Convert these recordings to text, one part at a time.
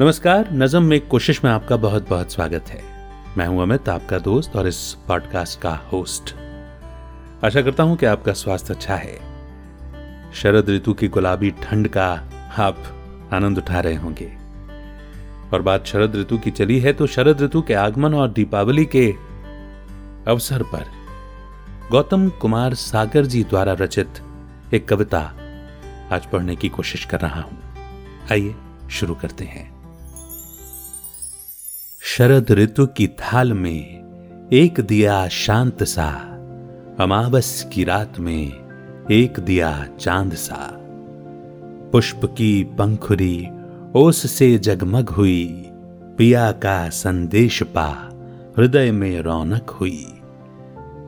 नमस्कार, नजम में कोशिश में आपका बहुत बहुत स्वागत है। मैं हूँ अमित, आपका दोस्त और इस पॉडकास्ट का होस्ट आशा करता हूँ कि आपका स्वास्थ्य अच्छा है। शरद ऋतु की गुलाबी ठंड का आप आनंद उठा रहे होंगे। और बात शरद ऋतु की चली है तो शरद ऋतु के आगमन और दीपावली के अवसर पर गौतम कुमार सागर जी द्वारा रचित एक कविता आज पढ़ने की कोशिश कर रहा हूँ। आइए शुरू करते हैं। शरद ऋतु की थाल में एक दिया शांत सा, अमावस की रात में एक दिया चाँद सा। पुष्प की पंखुरी ओस से जगमग हुई, पिया का संदेश पा हृदय में रौनक हुई।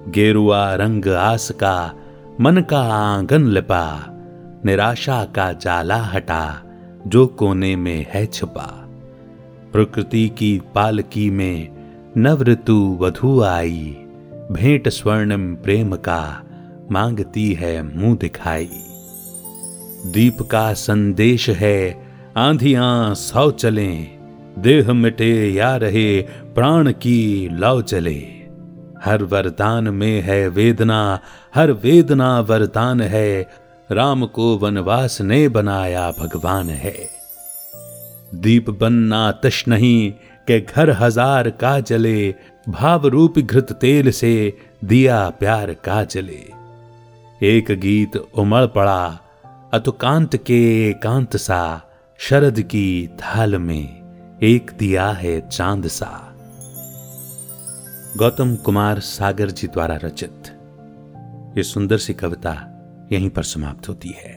गेरुआ रंग आस का, मन का आँगन लिपा, निराशा का जाला हटा, जो कोने में है छुपा। प्रकृति की पालकी में नव ऋतु वधु आई। भेंट स्वर्णम प्रेम का मांगती है मुँह दिखाई। दीप का संदेश है, आंधियाँ सौ चले। देह मिटे या रहे, प्राण की लौ चले। हर वरदान में है वेदना, हर वेदना वरदान है। राम को वनवास ने बनाया भगवान है। दीप बनना तश नहीं के घर हज़ार का जले भाव रूप घृत तेल से दिया प्यार का जले एक गीत उमड़ पड़ा, अतुकांत के एकांत सा, शरद की थाल में एक दिया है चाँद सा। गौतम कुमार सागर जी द्वारा रचित। ये सुंदर सी कविता यहीं पर समाप्त होती है।